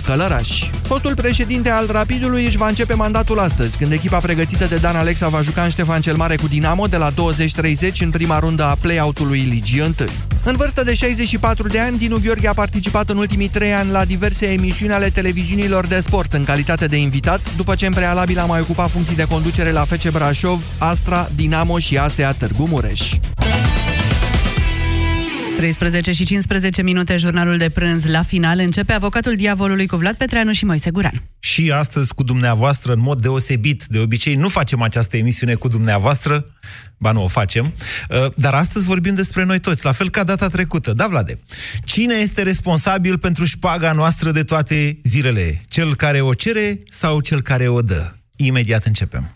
Stea Călăraș. Fostul președinte al Rapidului își va începe mandatul astăzi, când echipa pregătită de Dan Alexa va juca în Ștefan cel Mare cu Dinamo de la 20.30 în prima rundă a play-out-ului Ligii 1. În vârstă de 64 de ani, Dinu Gheorghe a participat în ultimii trei ani la diverse emisiuni ale televiziunilor de sport în calitate de invitat, după ce în prealabil a mai ocupat funcții de conducere la FC Brașov, Astra, Dinamo și ASEA Târgu Mureș. 13 și 15 minute, jurnalul de prânz. La final începe avocatul diavolului cu Vlad Petreanu și Moise Guran. Și astăzi cu dumneavoastră, în mod deosebit. De obicei nu facem această emisiune cu dumneavoastră, ba nu o facem, uh, dar astăzi vorbim despre noi toți, la fel ca data trecută. Da, Vlade? Cine este responsabil pentru șpaga noastră de toate zilele? Cel care o cere sau cel care o dă? Imediat începem.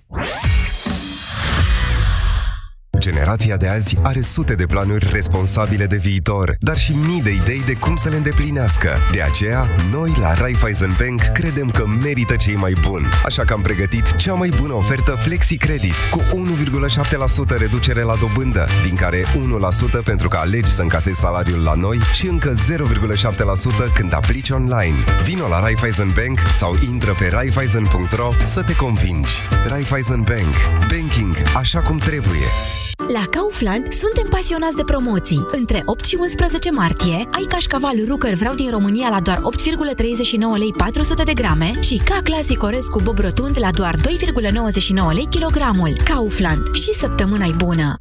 Generația de azi are sute de planuri responsabile de viitor, dar și mii de idei de cum să le îndeplinească. De aceea, noi la Raiffeisen Bank credem că merită cei mai buni. Așa că am pregătit cea mai bună ofertă Flexi Credit cu 1,7% reducere la dobândă, din care 1% pentru că alegi să încasezi salariul la noi și încă 0,7% când aplici online. Vino la Raiffeisen Bank sau intră pe raiffeisen.ro să te convingi. Raiffeisen Bank. Banking așa cum trebuie. La Kaufland suntem pasionați de promoții. Între 8 și 11 martie ai cașcaval Rucker Vreau din România la doar 8,39 lei 400 de grame și ca clasic orez cu bob rotund la doar 2,99 lei kilogramul. Kaufland. Și săptămâna bună!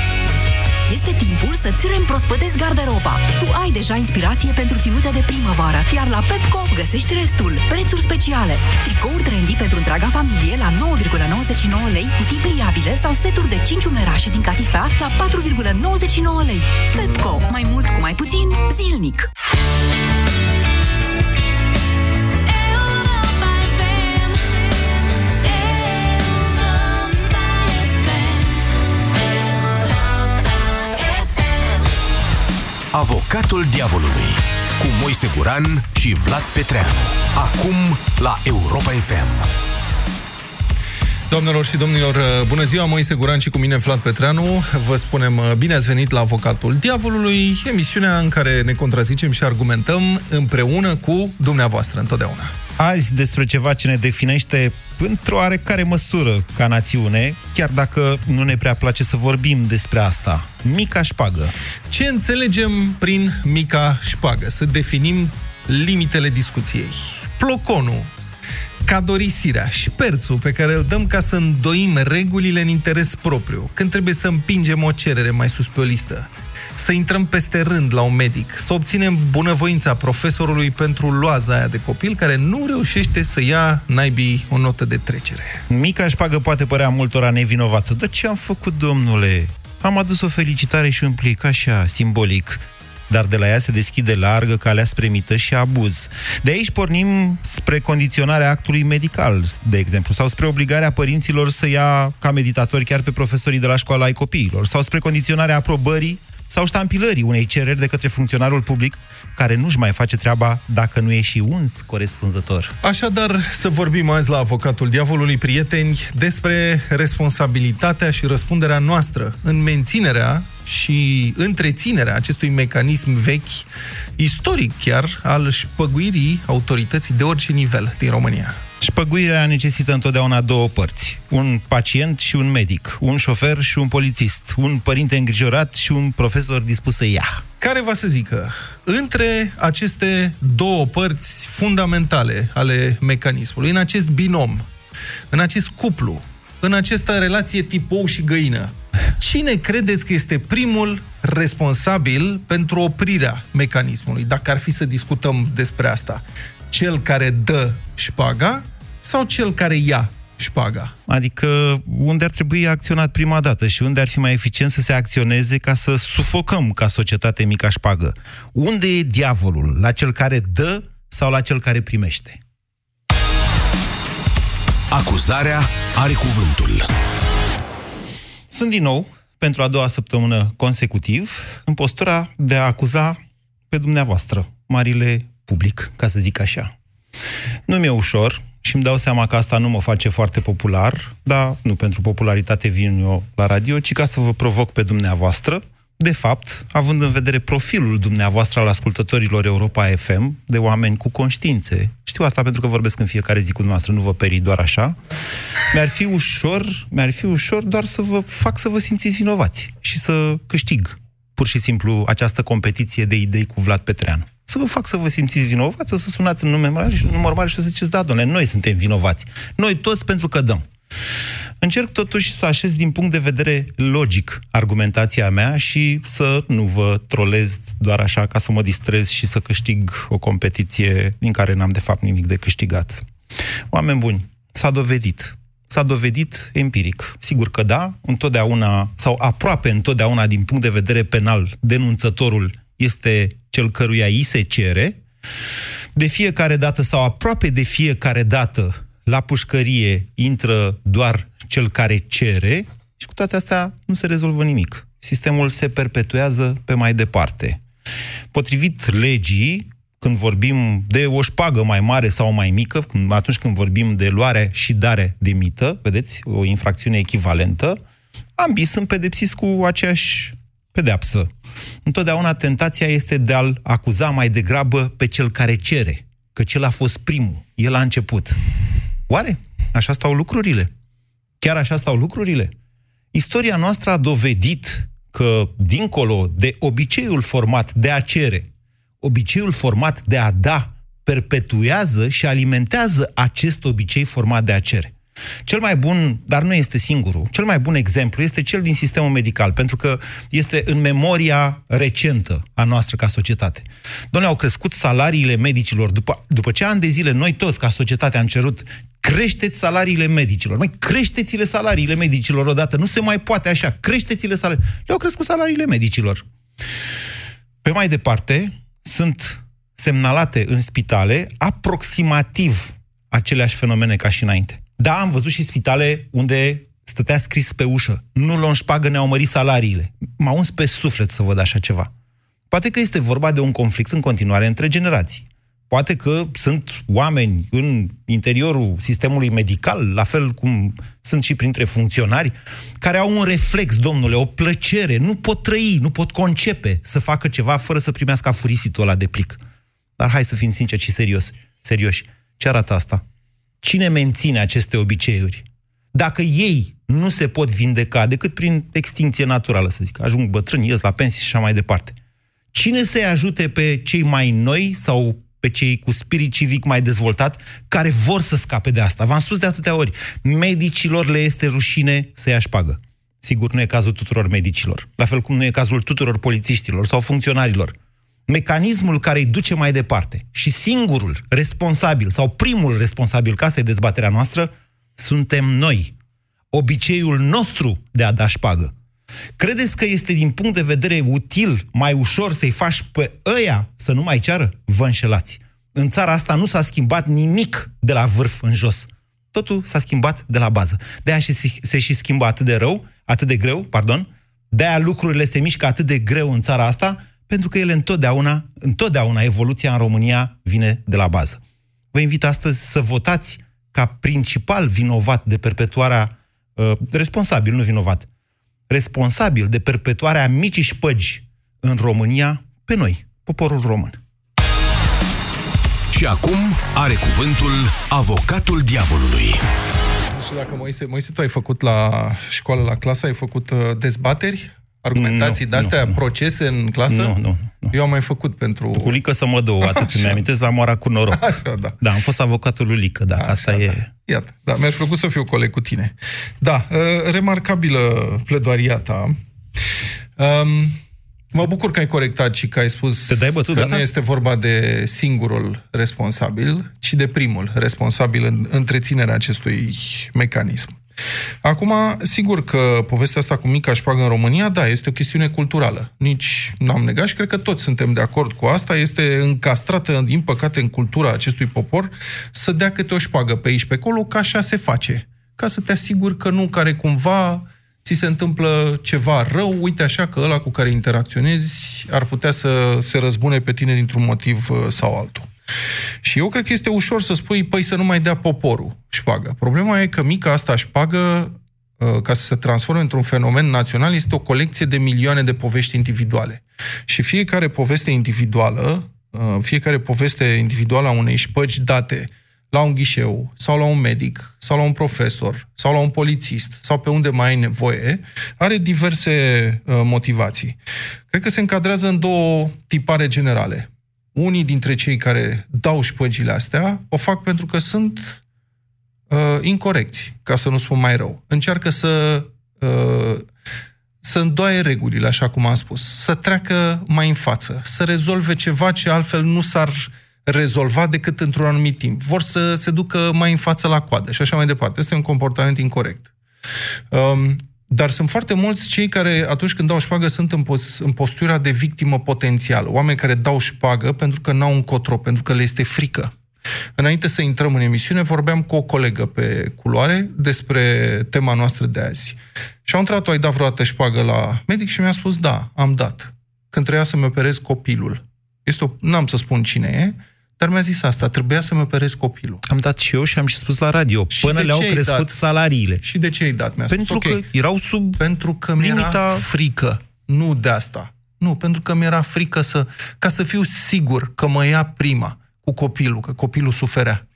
Este timpul să-ți reîmprospătezi garderoba. Tu ai deja inspirație pentru ținute de primăvară, iar la Pepco găsești restul. Prețuri speciale. Tricouri trendy pentru întreaga familie la 9,99 lei, cutii pliabile sau seturi de 5 umerașe din catifea la 4,99 lei. Pepco. Mai mult cu mai puțin, zilnic. Avocatul diavolului cu Moise Guran și Vlad Petreanu. Acum la Europa FM. Doamnelor și domnilor, bună ziua, Moise Guran și cu mine Vlad Petreanu. Vă spunem bine ați venit la Avocatul Diavolului, emisiunea în care ne contrazicem și argumentăm împreună cu dumneavoastră întotdeauna. Azi despre ceva ce ne definește într-o oarecare măsură ca națiune, chiar dacă nu ne prea place să vorbim despre asta. Mica șpagă. Ce înțelegem prin mica șpagă? Să definim limitele discuției. Ploconul, cadorisirea, șperțul pe care îl dăm ca să îndoim regulile în interes propriu, când trebuie să împingem o cerere mai sus pe o listă, să intrăm peste rând la un medic, să obținem bunăvoința profesorului pentru loaza aia de copil care nu reușește să ia naibii o notă de trecere. Mica șpagă poate părea multora nevinovată. Dar ce am făcut, domnule? Am adus o felicitare și un plic așa, simbolic dar de la ea se deschide largă calea spre mită și abuz. De aici pornim spre condiționarea actului medical, de exemplu, sau spre obligarea părinților să ia ca meditatori chiar pe profesorii de la școala ai copiilor, sau spre condiționarea aprobării sau ștampilării unei cereri de către funcționarul public care nu-și mai face treaba dacă nu e și uns corespunzător. Așadar, să vorbim azi la Avocatul Diavolului, prieteni, despre responsabilitatea și răspunderea noastră în menținerea și întreținerea acestui mecanism vechi, istoric chiar, al șpăguirii autorității de orice nivel din România. Șpăguirea necesită întotdeauna două părți. Un pacient și un medic, un șofer și un polițist, un părinte îngrijorat și un profesor dispus să ia. Care va să zică, între aceste două părți fundamentale ale mecanismului, în acest binom, în acest cuplu, în această relație tipou și găină, cine credeți că este primul responsabil pentru oprirea mecanismului, dacă ar fi să discutăm despre asta? Cel care dă șpaga sau cel care ia șpaga? Adică unde ar trebui acționat prima dată și unde ar fi mai eficient să se acționeze ca să sufocăm ca societate mica șpagă? Unde e diavolul? La cel care dă sau la cel care primește? Acuzarea are cuvântul. Sunt din nou, pentru a doua săptămână consecutiv, în postura de a acuza pe dumneavoastră, marile public, ca să zic așa. Nu mi-e ușor și îmi dau seama că asta nu mă face foarte popular, dar nu pentru popularitate vin eu la radio, ci ca să vă provoc pe dumneavoastră, de fapt, având în vedere profilul dumneavoastră al ascultătorilor Europa FM, de oameni cu conștiințe, știu asta pentru că vorbesc în fiecare zi cu dumneavoastră, nu vă peri doar așa, mi-ar fi ușor, mi-ar fi ușor doar să vă fac să vă simțiți vinovați și să câștig pur și simplu această competiție de idei cu Vlad Petreanu. Să vă fac să vă simțiți vinovați, o să sunați în număr mare și, număr mare și să ziceți, da, doamne, noi suntem vinovați. Noi toți pentru că dăm. Încerc totuși să așez din punct de vedere logic argumentația mea și să nu vă trolez doar așa ca să mă distrez și să câștig o competiție din care n-am de fapt nimic de câștigat. Oameni buni, s-a dovedit. S-a dovedit empiric. Sigur că da, întotdeauna, sau aproape întotdeauna din punct de vedere penal, denunțătorul este cel căruia îi se cere. De fiecare dată sau aproape de fiecare dată la pușcărie intră doar cel care cere și cu toate astea nu se rezolvă nimic. Sistemul se perpetuează pe mai departe. Potrivit legii, când vorbim de o șpagă mai mare sau mai mică, atunci când vorbim de luare și dare de mită, vedeți, o infracțiune echivalentă, ambii sunt pedepsiți cu aceeași pedeapsă. Întotdeauna tentația este de a-l acuza mai degrabă pe cel care cere, că cel a fost primul, el a început. Oare așa stau lucrurile? Chiar așa stau lucrurile? Istoria noastră a dovedit că, dincolo de obiceiul format de a cere, obiceiul format de a da, perpetuează și alimentează acest obicei format de a cere. Cel mai bun, dar nu este singurul, cel mai bun exemplu este cel din sistemul medical, pentru că este în memoria recentă a noastră ca societate. Doamne, au crescut salariile medicilor după, după ce ani de zile noi toți ca societate am cerut creșteți salariile medicilor. Mai creșteți-le salariile medicilor odată. Nu se mai poate așa. Creșteți-le salariile. Le-au crescut salariile medicilor. Pe mai departe, sunt semnalate în spitale aproximativ aceleași fenomene ca și înainte. Da, am văzut și spitale unde stătea scris pe ușă. Nu luăm șpagă, ne-au mărit salariile. M-a uns pe suflet să văd așa ceva. Poate că este vorba de un conflict în continuare între generații. Poate că sunt oameni în interiorul sistemului medical, la fel cum sunt și printre funcționari, care au un reflex, domnule, o plăcere, nu pot trăi, nu pot concepe să facă ceva fără să primească afurisitul ăla de plic. Dar hai să fim sinceri și serios, serioși. Ce arată asta? Cine menține aceste obiceiuri? Dacă ei nu se pot vindeca decât prin extinție naturală, să zic, ajung bătrâni, ies la pensii și așa mai departe. Cine să-i ajute pe cei mai noi sau pe cei cu spirit civic mai dezvoltat, care vor să scape de asta. V-am spus de atâtea ori, medicilor le este rușine să ia șpagă. Sigur, nu e cazul tuturor medicilor, la fel cum nu e cazul tuturor polițiștilor sau funcționarilor. Mecanismul care îi duce mai departe și singurul responsabil sau primul responsabil, ca asta e dezbaterea noastră, suntem noi. Obiceiul nostru de a da șpagă. Credeți că este din punct de vedere util mai ușor să-i faci pe ăia să nu mai ceară? Vă înșelați. În țara asta nu s-a schimbat nimic de la vârf în jos. Totul s-a schimbat de la bază. De-aia se și schimbă atât de rău, atât de greu, pardon, de-aia lucrurile se mișcă atât de greu în țara asta, pentru că ele întotdeauna, întotdeauna evoluția în România vine de la bază. Vă invit astăzi să votați ca principal vinovat de perpetuarea, uh, responsabil, nu vinovat, responsabil de perpetuarea micii șpăgi în România pe noi, poporul român. Și acum are cuvântul avocatul diavolului. Nu știu dacă, Moise, Moise, tu ai făcut la școală, la clasă, ai făcut uh, dezbateri, argumentații Nu, de-astea, nu, nu. procese în clasă? Nu, nu, nu. Eu am mai făcut pentru... Cu Lică să mă două, atât Așa. mi amintesc la moara cu noroc. Așa, da. Da, am fost avocatul lui Lică, dacă Așa, asta da. e... Iată, da, mi-aș plăcut să fiu coleg cu tine. Da, uh, remarcabilă pledoaria ta. Um, mă bucur că ai corectat și că ai spus Te dai bătut, că gata? nu este vorba de singurul responsabil, ci de primul responsabil în întreținerea acestui mecanism. Acum, sigur că povestea asta cu mica șpagă în România, da, este o chestiune culturală. Nici n-am negat și cred că toți suntem de acord cu asta. Este încastrată, din păcate, în cultura acestui popor să dea câte o șpagă pe aici, pe acolo, ca așa se face. Ca să te asiguri că nu care cumva ți se întâmplă ceva rău, uite așa că ăla cu care interacționezi ar putea să se răzbune pe tine dintr-un motiv uh, sau altul. Și eu cred că este ușor să spui, păi să nu mai dea poporul șpagă. Problema e că mica asta șpagă, uh, ca să se transforme într-un fenomen național, este o colecție de milioane de povești individuale. Și fiecare poveste individuală, uh, fiecare poveste individuală a unei șpăgi date la un ghișeu, sau la un medic, sau la un profesor, sau la un polițist, sau pe unde mai ai nevoie, are diverse uh, motivații. Cred că se încadrează în două tipare generale. Unii dintre cei care dau șpăgile astea o fac pentru că sunt uh, incorecți, ca să nu spun mai rău. Încearcă să uh, să îndoaie regulile, așa cum am spus, să treacă mai în față, să rezolve ceva ce altfel nu s-ar rezolva decât într-un anumit timp. Vor să se ducă mai în față la coadă și așa mai departe. Este un comportament incorrect. Um, dar sunt foarte mulți cei care, atunci când dau șpagă, sunt în, pos- în postura de victimă potențială. Oameni care dau șpagă pentru că n-au un cotro, pentru că le este frică. Înainte să intrăm în emisiune, vorbeam cu o colegă pe culoare despre tema noastră de azi. Și au întrebat, ai dat vreodată șpagă la medic? Și mi-a spus, da, am dat. Când trebuia să-mi operez copilul. Este o, n-am să spun cine e, dar mi-a zis asta, trebuia să-mi operez copilul. Am dat și eu și am și spus la radio, Și până de le-au ce ai crescut dat? salariile. Și de ce ai dat? Mi-a Pentru spus, că ok. erau sub Pentru că mi-era limita... frică. Nu de asta. Nu, pentru că mi-era frică să, ca să fiu sigur că mă ia prima cu copilul, că copilul suferea.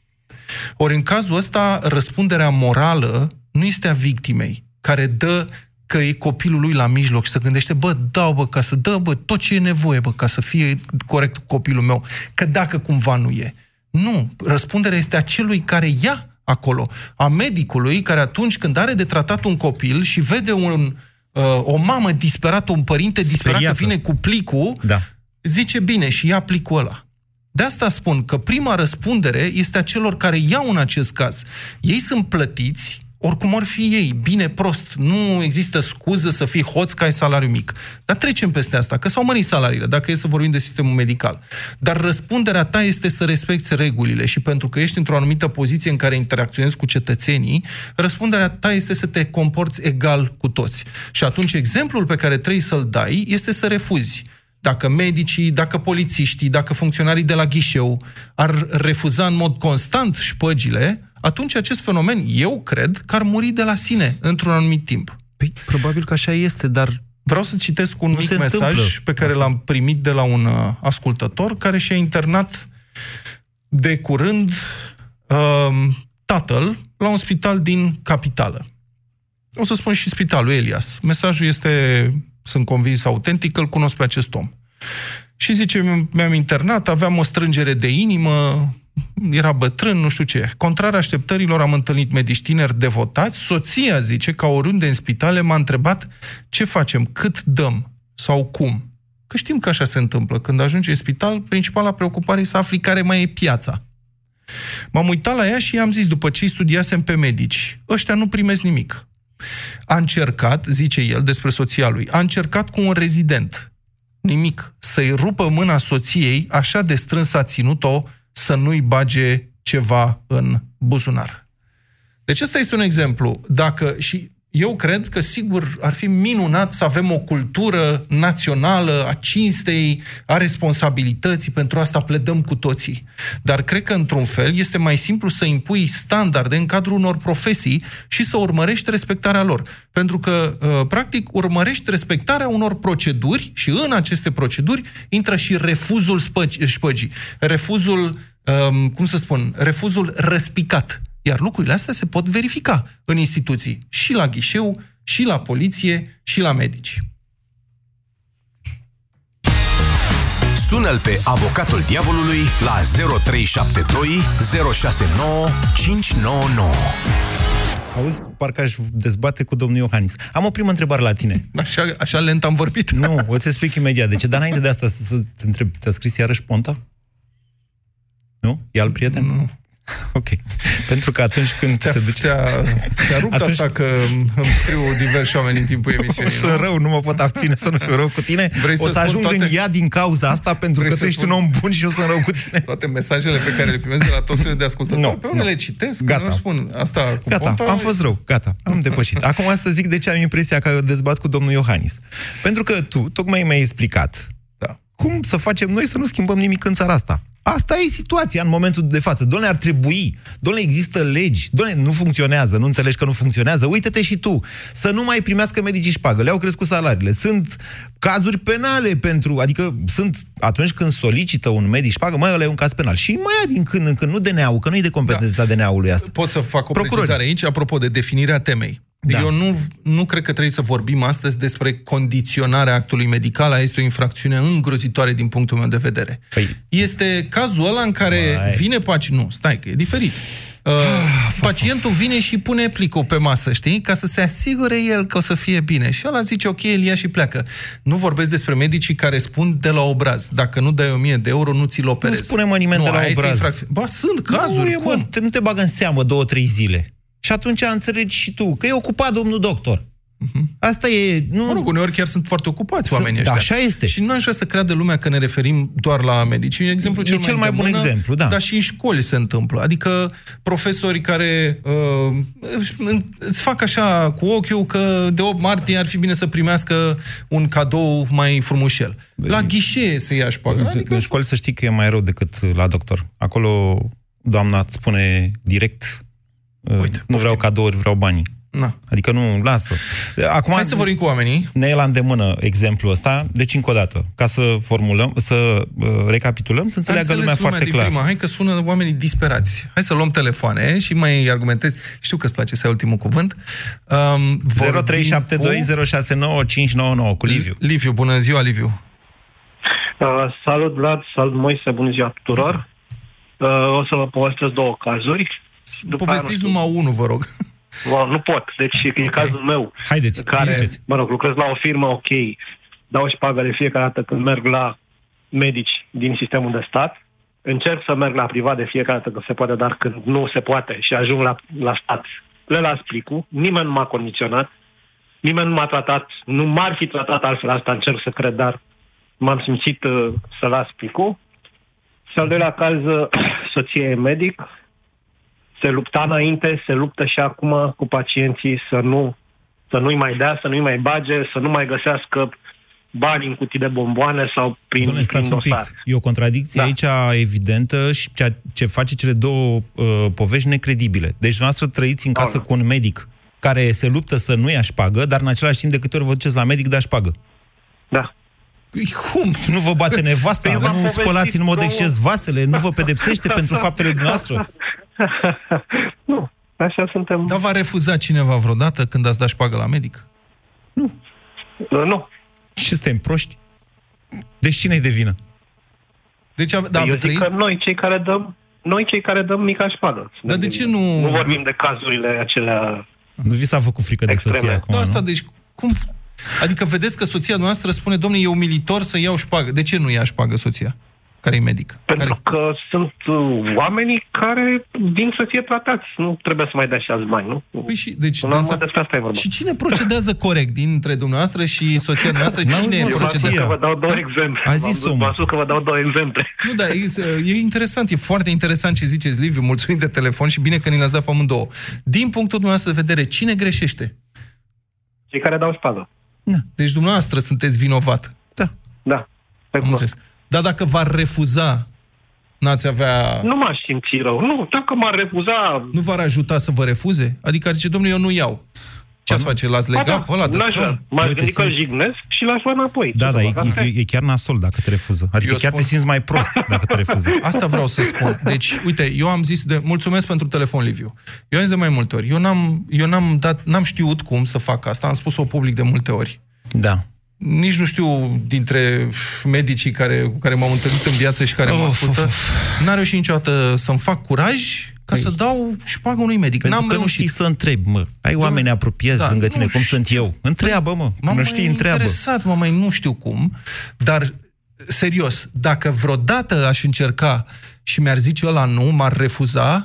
Ori în cazul ăsta, răspunderea morală nu este a victimei, care dă că e copilul lui la mijloc și se gândește, bă, dau, bă, ca să dă, bă, tot ce e nevoie, bă, ca să fie corect cu copilul meu, că dacă cumva nu e. Nu, răspunderea este a celui care ia acolo, a medicului care atunci când are de tratat un copil și vede un, uh, o mamă disperată, un părinte disperat Speriată. că vine cu plicul, Da. zice bine și ia plicul ăla. De asta spun că prima răspundere este a celor care iau în acest caz. Ei sunt plătiți, oricum ar fi ei, bine, prost. Nu există scuză să fii hoț că ai salariu mic. Dar trecem peste asta, că s-au mărit salariile, dacă e să vorbim de sistemul medical. Dar răspunderea ta este să respecti regulile și pentru că ești într-o anumită poziție în care interacționezi cu cetățenii, răspunderea ta este să te comporți egal cu toți. Și atunci exemplul pe care trebuie să-l dai este să refuzi dacă medicii, dacă polițiștii, dacă funcționarii de la ghișeu ar refuza în mod constant șpăgile, atunci acest fenomen, eu cred, că ar muri de la sine într-un anumit timp. Păi, probabil că așa este, dar Vreau să citesc un Nu mic se mesaj întâmplă pe care asta. l-am primit de la un uh, ascultător care și-a internat de curând uh, tatăl la un spital din capitală. O să spun și spitalul Elias. Mesajul este, sunt convins, autentic, îl cunosc pe acest om. Și zice, mi-am internat, aveam o strângere de inimă, era bătrân, nu știu ce. Contrar așteptărilor, am întâlnit medici tineri devotați. Soția, zice, ca oriunde în spitale, m-a întrebat ce facem, cât dăm sau cum. Că știm că așa se întâmplă. Când ajungi în spital, principala preocupare e să afli care mai e piața. M-am uitat la ea și i-am zis, după ce îi studiasem pe medici, ăștia nu primesc nimic. A încercat, zice el despre soția lui, a încercat cu un rezident. Nimic. Să-i rupă mâna soției, așa de strâns a ținut-o să nu-i bage ceva în buzunar. Deci ăsta este un exemplu. Dacă și eu cred că, sigur, ar fi minunat să avem o cultură națională a cinstei, a responsabilității, pentru asta pledăm cu toții. Dar cred că, într-un fel, este mai simplu să impui standarde în cadrul unor profesii și să urmărești respectarea lor. Pentru că, uh, practic, urmărești respectarea unor proceduri și în aceste proceduri intră și refuzul spăgi- șpăgii. Refuzul, um, cum să spun, refuzul răspicat. Iar lucrurile astea se pot verifica în instituții, și la ghișeu, și la poliție, și la medici. Sună-l pe avocatul diavolului la 0372 069 599. Auzi, parcă aș dezbate cu domnul Iohannis. Am o primă întrebare la tine. Așa, așa lent am vorbit? Nu, o să explic imediat de ce. Dar înainte de asta să, să te întreb, ți-a scris iarăși Ponta? Nu? E al prieten? Nu. Ok. Pentru că atunci când Te-a, se duce... te-a, te-a rupt Atunci- asta că îmi scriu diversi oameni în timpul emisiunii, Sunt nu? rău, nu mă pot abține să nu fiu rău cu tine. Vrei o să să spun ajung toate- în ea din cauza asta pentru Vrei că să tu ești un spun- om bun și eu sunt rău cu tine. Toate mesajele pe care le primesc de la toți felul de ascultători, Nu, pe unele nu. citesc, Gata. Gata. spun asta cu Gata, ponta, am fost rău, gata, am depășit. Acum să zic de ce am impresia că dezbat cu domnul Iohannis. Pentru că tu tocmai mi-ai explicat Da. Cum să facem noi să nu schimbăm nimic în țara asta. Asta e situația în momentul de față. Doamne, ar trebui. Doamne, există legi. Doamne, nu funcționează. Nu înțelegi că nu funcționează. Uite-te și tu. Să nu mai primească medicii șpagă. Le-au crescut salariile. Sunt cazuri penale pentru... Adică sunt... Atunci când solicită un medic șpagă, mai ăla e un caz penal. Și mai ia din când în când, nu DNA-ul, că nu e de competența da. DNA-ului asta. Pot să fac o Procurori. precizare aici, apropo de definirea temei. Da. Eu nu, nu cred că trebuie să vorbim astăzi despre condiționarea actului medical. Aia Este o infracțiune îngrozitoare din punctul meu de vedere. Păi- Este cazul ăla în care Mai. vine pacientul... Nu, stai că e diferit. Uh, pacientul vine și pune plicul pe masă, știi? Ca să se asigure el că o să fie bine. Și ăla zice, ok, el ia și pleacă. Nu vorbesc despre medicii care spun de la obraz. Dacă nu dai 1000 de euro, nu ți-l operezi. spune, mă, nimeni de la aia este obraz. infracțiune. Ba, sunt cazuri. Nu, e, cum? mă, te, nu te bagă în seamă două, trei zile. Și atunci înțelegi și tu că e ocupat domnul doctor. Asta e... Nu... Mă rog, uneori chiar sunt profesori Sunt- oamenii da, ăștia. așa este. Și nu aș vrea să creadă lumea că ne referim doar la medici. E exemplu E cel, cel mai bun îndemână, exemplu, da. Dar și în școli se întâmplă. Adică profesori care uh, își- îți fac așa cu ochiul că de 8 martie ar fi bine să primească un cadou mai frumușel. La ghișee se ia șpagă. În- Adică în școală să știi că e mai rău decât la doctor. Acolo doamna îți spune direct uh, Uite, nu vreau cadouri, vreau banii. Na. Adică nu, lasă. Acum, Hai să vorbim cu oamenii. ne e la îndemână exemplul ăsta, deci încă o dată, ca să formulăm, să uh, recapitulăm, să înțeleagă Înțeles lumea foarte din clar. Prima. Hai că sună oamenii disperați. Hai să luăm telefoane și mai argumentez. Știu că îți place să ai ultimul cuvânt. Um, vorbim 0372069599 cu Liviu. Liviu, bună ziua, Liviu. Uh, salut, Vlad, salut, Moise, bună ziua tuturor. Uh, o să vă povestesc două cazuri. După aia, Povestiți nu știu, numai unul, vă rog. Wow, nu pot, deci e cazul meu. Haideți, în care, ziceți. mă rog, lucrez la o firmă, ok, dau și pagă de fiecare dată când merg la medici din sistemul de stat. Încerc să merg la privat de fiecare dată când se poate, dar când nu se poate și ajung la, la stat, le las plicul, nimeni nu m-a condiționat, nimeni nu m-a tratat, nu m-ar fi tratat altfel, asta încerc să cred, dar m-am simțit uh, să las plicul. Și al doilea caz, uh, soția e medic, se lupta înainte, se luptă și acum cu pacienții să nu să nu-i mai dea, să nu-i mai bage, să nu mai găsească bani în cutii de bomboane sau prin, Doamne, prin stați un dosar. pic. E o contradicție Da. aici evidentă și ceea ce face cele două uh, povești necredibile. Deci, noastră trăiți în casă Aoleu. cu un medic care se luptă să nu ia șpagă, dar în același timp de câte ori vă duceți la medic, da șpagă. Da. Cum? Nu vă bate nevasta, Păi eu v-am nu povestit spălați în mod două- exces vasele, nu vă pedepsește pentru faptele dumneavoastră? nu, așa suntem. Dar v-a refuzat cineva vreodată când ați dat șpagă la medic? Uh, nu. Și suntem proști? Deci cine-i de vină? Deci, ave- da, eu vă zic trăiți? că noi cei care dăm noi cei care dăm mica șpadă. Dar de ce nu... Nu vorbim de cazurile acelea Nu vi s-a făcut frică de Extreme. soție acum, Da, asta, nu? deci, cum... Adică vedeți că soția noastră spune, domnule, e umilitor să iau șpagă. De ce nu ia șpagă soția? Care e medic? Pentru Care... că sunt uh, oamenii care vin să fie tratați. Nu trebuie să mai dea și alți bani, nu? Păi și, deci, Până la urmă dânsa- despre asta e vorba. Și cine procedează corect dintre dumneavoastră și soția noastră? N-am Cine văzut Eu v-am spus procedează? că vă dau două Da? exemple. A zis V-am- omul. V-am spus că vă dau două exemple. Nu, dar e, e interesant, e foarte interesant ce ziceți, Liviu. Mulțumim de telefon și bine că ni l-ați dat pe amândouă. Din punctul dumneavoastră de vedere, cine greșește? Cei care dau șpadă. Deci dumneavoastră sunteți vinovat. Da. Da. Pe Am cuvânt. înțeles. Dar dacă v-ar refuza, n-ați avea... Nu m-aș simți rău. Nu, dacă m-ar refuza... Nu v-ar ajuta să vă refuze? Adică ar zice, domnule, eu nu iau. Ce ați face? L-ați Ba legat pe ăla de n-aș scaun? vrea. M-aș Uite, gândi că îl simți- jignesc și l-aș lua înapoi. Da, Ce da, să e, fac? Asta e, e chiar nasol dacă te refuză. Adică Eu chiar spun- te simți mai prost dacă te refuză. Asta vreau să spun. Deci, uite, eu am zis de... Mulțumesc pentru telefon, Liviu. Eu am zis de mai multe ori. Eu n-am, eu n-am, dat, n-am știut cum să fac asta. Am spus-o public de multe ori. Da. Nici nu știu dintre medicii care, cu care m-am întâlnit în viață și care mă Of, ascultă, of, of. n-a reușit niciodată să-mi fac curaj ca să dau șpagă unui medic. Pentru N-am că nu reușit. știi să întrebi, mă. Ai oameni apropiați da, lângă tine, nu cum sunt știu. eu. Întreabă, mă. M-am Nu știi, mai întreabă. interesat, mă, mai nu știu cum, dar, serios, dacă vreodată aș încerca și mi-ar zice ăla nu, m-ar refuza,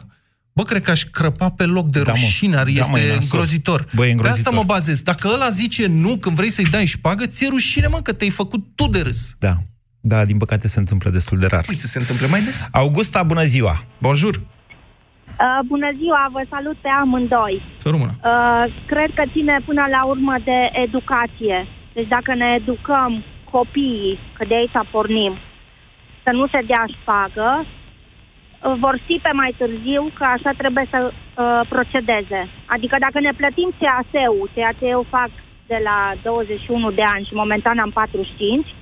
Bă, cred că aș crăpa pe loc de Da, mă. rușine, ar Da, este mă, e nasol. îngrozitor. Bă, e Pe îngrozitor. asta mă bazez. Dacă ăla zice nu când vrei să-i dai șpagă, ți-e rușine, mă, că te-ai făcut tu de râs. Da. Da, din păcate se întâmplă destul de rar. Păi să se întâmple mai des. Augusta, bună ziua! Bonjour! Uh, bună ziua, vă salut pe amândoi. Să rămână. Uh, cred că ține până la urmă de educație. Deci dacă ne educăm copiii, că de aici pornim, să nu se dea șpagă, uh, vor ști pe mai târziu că așa trebuie să uh, procedeze. Adică dacă ne plătim CAS-ul, ceea ce eu fac de la 21 de ani și momentan am 45,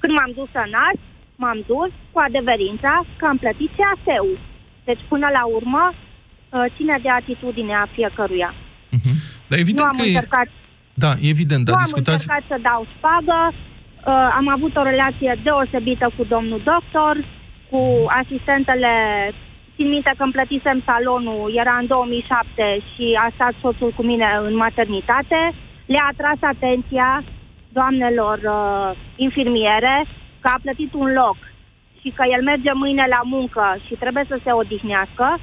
când m-am dus să nasc, m-am dus cu adeverința că am plătit CAS-ul. Deci, până la urmă, uh, ține de atitudinea fiecăruia. Dar evident nu am că e... încercat, Da, e evident, nu dar am discutați... încercat să dau șpagă, uh, am avut o relație deosebită cu domnul doctor, cu asistentele Țin minte că îmi plătisem salonul, era în 2007 și a stat soțul cu mine în maternitate. Le-a atras atenția doamnelor uh, infirmiere că a plătit un loc și că el merge mâine la muncă și trebuie să se odihnească.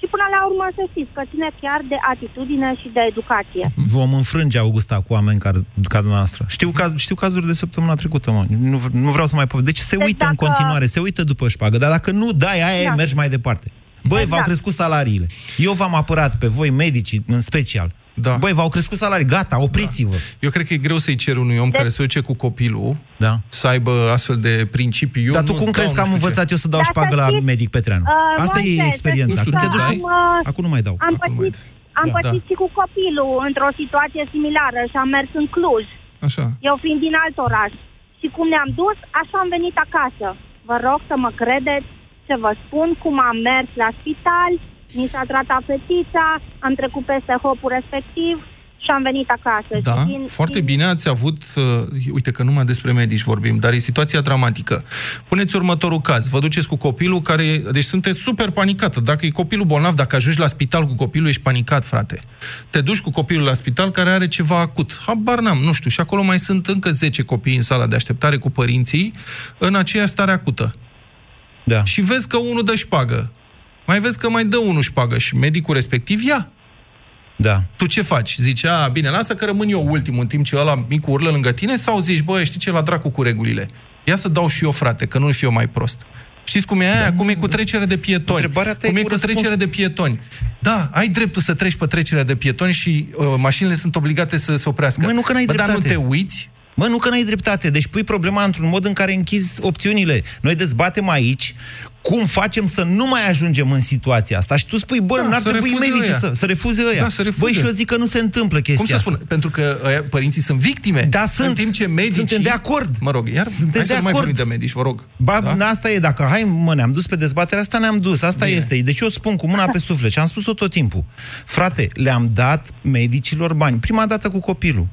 Și până la urmă să știți că ține chiar de atitudine și de educație. Vom înfrânge Augusta cu oameni ca, ca dumneavoastră. Știu, caz, știu cazuri de săptămâna trecută, mă. Nu, nu vreau să mai povestesc. Deci se Deci uită în dacă- continuare, se uită după șpagă, dar dacă nu dai aia, Da. da. mergi mai departe. Băi, Exact. v-au crescut salariile. Eu v-am apărat pe voi, medicii, în special. Da. Băi, v-au crescut salarii, gata, opriți-vă. Eu cred că e greu să-i cer unui om care se duce cu copilul Da. să aibă astfel de principii. Eu Dar tu nu cum dau crezi că nu am știu ce. învățat eu să dau Dar șpagă să la știți, medic Petreanu? Uh, Asta Moise, e să experiența. știți Când te că duci... am, uh, Acum nu mai dau. Am Acum pățit, mai- am Da. pățit și cu copilul într-o situație similară și am mers în Cluj. Așa. Eu fiind din alt oraș. Și cum ne-am dus, așa am venit acasă. Vă rog să mă credeți ce vă spun, cum am mers la spital, mi s-a tratat fetița, am trecut peste hopul respectiv și am venit acasă. Da, și din, foarte din... bine ați avut, uh, uite că numai despre medici vorbim, dar e situația dramatică. Puneți următorul caz, vă duceți cu copilul care, deci sunteți super panicată. Dacă e copilul bolnav, dacă ajungi la spital cu copilul, ești panicat, frate. Te duci cu copilul la spital care are ceva acut. Habar n-am, nu știu. Și acolo mai sunt încă 10 copii în sala de așteptare cu părinții în aceeași stare acută. Da. Și vezi că unul dă șpagă. Mai vezi că mai dă unul șpagă și medicul respectiv ia. Da. Tu ce faci? Zici, a, bine, lasă că rămân eu ultimul în timp ce ăla mic urlă lângă tine sau zici, bă, știi ce, la dracu cu regulile. Ia să dau și eu, frate, că nu-l fiu mai prost. Știți cum e aia? cum e cu trecere de pietoni. Întrebarea ta e cum e cu cu răspuns. trecere de pietoni. Da, ai dreptul să treci pe trecerea de pietoni și uh, mașinile sunt obligate să se oprească. Măi, nu că n-ai Bă, dar nu dreptate. te uiți? Mă, nu că n-ai dreptate. Deci pui problema într-un mod în care închizi opțiunile. Noi dezbatem aici cum facem să nu mai ajungem în situația asta. Și tu spui, bă, Da, n-ar să trebui refuze medicii ăia. să, să refuze ăia. Da, să refuze. Băi, și eu zic că nu se întâmplă chestia Cum să asta. spun? Pentru că ăia, părinții sunt victime. Da, În sunt. timp ce medicii... Suntem de acord. Mă rog, iar Suntem hai de să nu mai acord. vorbim de medici, vă rog. Ba, Da? da? asta e, dacă, hai, mă, ne-am dus pe dezbaterea asta, ne-am dus, asta Bine. este. Deci eu spun cu mâna pe suflet și am spus-o tot timpul. Frate, le-am dat medicilor bani. Prima dată cu copilul.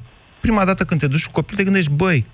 Prima dată când te duci cu copilul, te gândești, băi,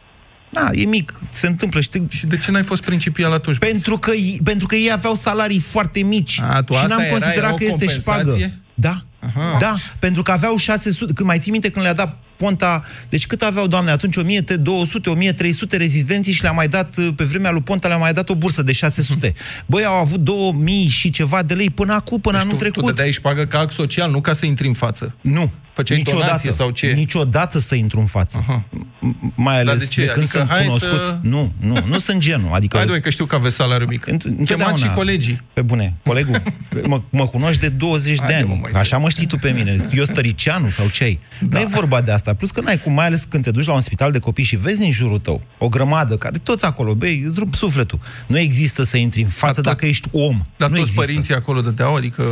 da, e mic, se întâmplă. Și, te... Și de ce n-ai fost principial atunci? pentru, că, ei- pentru că ei aveau salarii foarte mici. A, tu și asta n-am era, considerat era o că este compensație? șpagă. Da. Aha. Da, pentru că aveau 600, când mai ții minte când le-a dat Ponta, deci cât aveau, doamne, atunci 1200, 1300 rezidenții și le-a mai dat, uh, pe vremea lui Ponta, le-a mai dat o bursă de 600. Băi, au avut 2000 și ceva de lei până acum, până Deci anul tu, tu trecut. dădeai șpagă ca act social, nu ca să intri în față. Nu. Făceai donație sau ce? Niciodată să intru în față. Aha. M- Mai ales de ce? de când Adică sunt hai cunoscut. să- Nu, nu, nu sunt genul. Adică Hai, domnule, că știu că aveți salariu mic. Înt- întotdeauna. Chemați și colegii. Pe bune. Colegul, mă, mă cunoști de 20 de Haide, mă, ani. Moise. Așa mă știi tu pe mine. Eu stăricianu sau ce ai? Da. Nu e vorba de asta. Plus că n-ai cum, mai ales când te duci la un spital de copii și vezi în jurul tău o grămadă care toți acolo, băi, îți rup sufletul. Nu există să intri în față tot- dacă ești om. Dar nu toți există. părinții acolo dădeau, adică...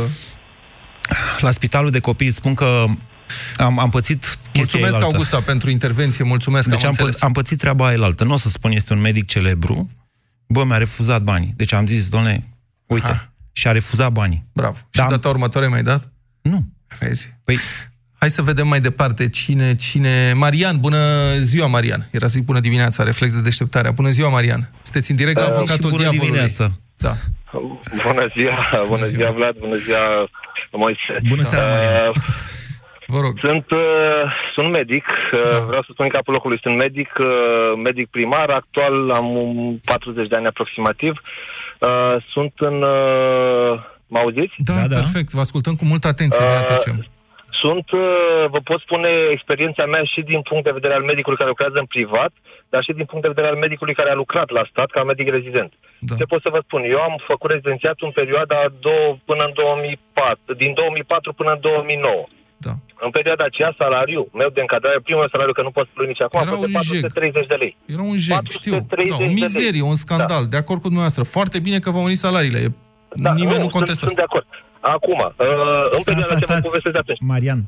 La spitalul de copii îți spun că am, am pățit chestia Mulțumesc, elaltă. Augusta, pentru intervenție, mulțumesc, Deci am, am, pă- înțeles. am pățit treaba aia elaltă. Nu o să spun, este un medic celebru. Bă, mi-a refuzat banii. Deci am zis, doamne, uite, Aha. și a refuzat banii. Bravo. Și Da. data următoare mai dat? Nu. Vezi? Păi, Hai să vedem mai departe cine, cine... Marian, bună ziua, Marian. Era să zic bună dimineața, reflex de deșteptare. Bună ziua, Marian. Sunteți în direct la și avocatul bună diavolului. dimineața. Da. Bună ziua, bună ziua. ziua Vlad, bună ziua Moise. Bună seara, Marian. Uh, Vă rog. sunt, uh, sunt medic, uh, vreau să spun în capul locului, sunt medic, uh, medic primar, actual am um, 40 de ani aproximativ. Uh, sunt în uh, Mă auziți? Da, da, perfect. Vă ascultăm cu multă atenție, ne Uh, atecem. Sunt, uh, vă pot spune, experiența mea și din punct de vedere al medicului care lucrează în privat, dar și din punct de vedere al medicului care a lucrat la stat ca medic rezident. Da. Ce pot să vă spun? Eu am făcut rezidențiatul în perioada două, până în 2004, din 2004 până în 2009. Da. În perioada aceea, salariul meu de încadrare, primul salariu, că nu pot spune nici acum, a Era fost de un jeg. 430 de lei. Era un jeg, știu. 430 Da, o de lei. mizerie, un scandal. De acord cu dumneavoastră. Foarte bine că v-au venit salariile. Da, Nimeni nu, sunt, contestă. sunt de acord. Acum, uh, în perioada ce vă povestesc de atunci. Marian,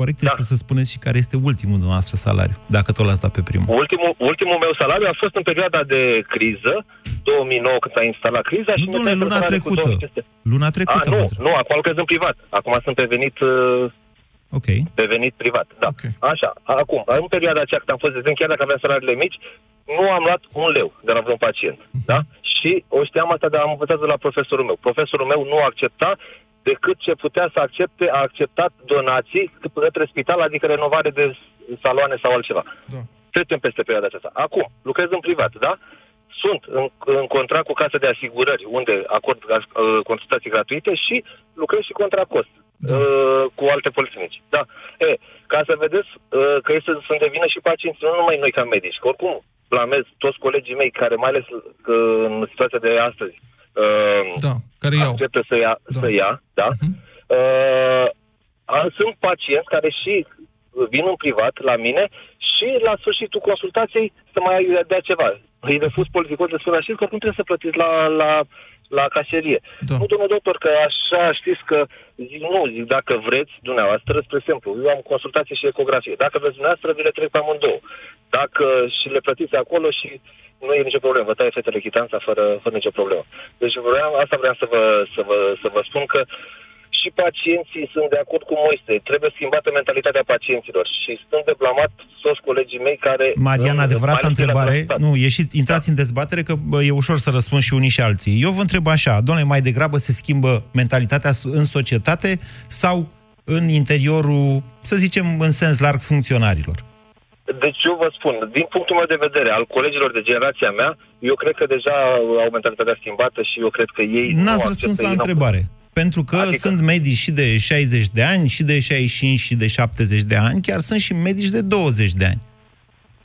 corect Da. este să spuneți și care este ultimul dumneavoastră salariu, dacă tot l-ați dat pe primul. Ultimul, ultimul meu salariu a fost în perioada de criză, 2009, când s-a instalat criza. și Nu, domnule, mi-a dat luna salariu cu trecută. 2500. Luna A, trecută. nu, vă întreb. nu, acum lucrez în privat. Acum sunt pe venit, uh, Ok. pe venit privat. Da. Ok. Așa, acum, în perioada aceea când am fost rezident, chiar dacă aveam salariile mici, nu am luat un leu de la vreun pacient. Mhm. Da? Și o știam asta, dar am învățat de la profesorul meu. Profesorul meu nu accepta decât ce putea să accepte, a acceptat donații către spital, adică renovare de saloane sau altceva. Da. Trecem peste perioada aceasta. Acum, lucrez în privat, da? Sunt în, în contract cu casă de asigurări, unde acord uh, consultații gratuite și lucrez și contra cost Da. uh, cu alte poliținici. Da. E, ca să vedeți uh, că este să-mi devină și pacienții, nu numai noi ca medici, că oricum blamez toți colegii mei care, mai ales uh, în situația de astăzi, uh, Da, care iau. acceptă să ia, Da. să ia da? Mhm. Uh, a- sunt pacienți care și vin în privat la mine și la sfârșitul consultației să mai dea ceva. Îi refuz politicos de spune așa că nu trebuie să plătiți la, la, la cașerie. Da. Nu, domnul doctor, că așa știți că zic, nu, zic, dacă vreți dumneavoastră, spre exemplu, eu am consultație și ecografie. Dacă vreți dumneavoastră, vi le trec pe amândouă. Dacă și le plătiți acolo și nu e nicio problemă, vă taie fetele chitanța fără, fără nicio problemă. Deci vreau, asta vreau să vă, să, vă, să vă spun că și pacienții sunt de acord cu Moise. Trebuie schimbată mentalitatea pacienților și sunt de blamat toți colegii mei care... Marian, în- adevărata mai ales la întrebare, stat. nu, ieșiți, intrați în dezbatere că bă, e ușor să răspund și unii și alții. Eu vă întreb așa, domnule, mai degrabă se schimbă mentalitatea s- în societate sau în interiorul, să zicem, în sens larg, funcționarilor? Deci eu vă spun, din punctul meu de vedere, al colegilor de generația mea, eu cred că deja au mentalitatea schimbată și eu cred că ei... nu N-ați acceptă, răspuns la ei n-au- întrebare. Pentru că Adică? sunt medici și de 60 de ani, și de 65 și de 70 de ani, chiar sunt și medici de 20 de ani.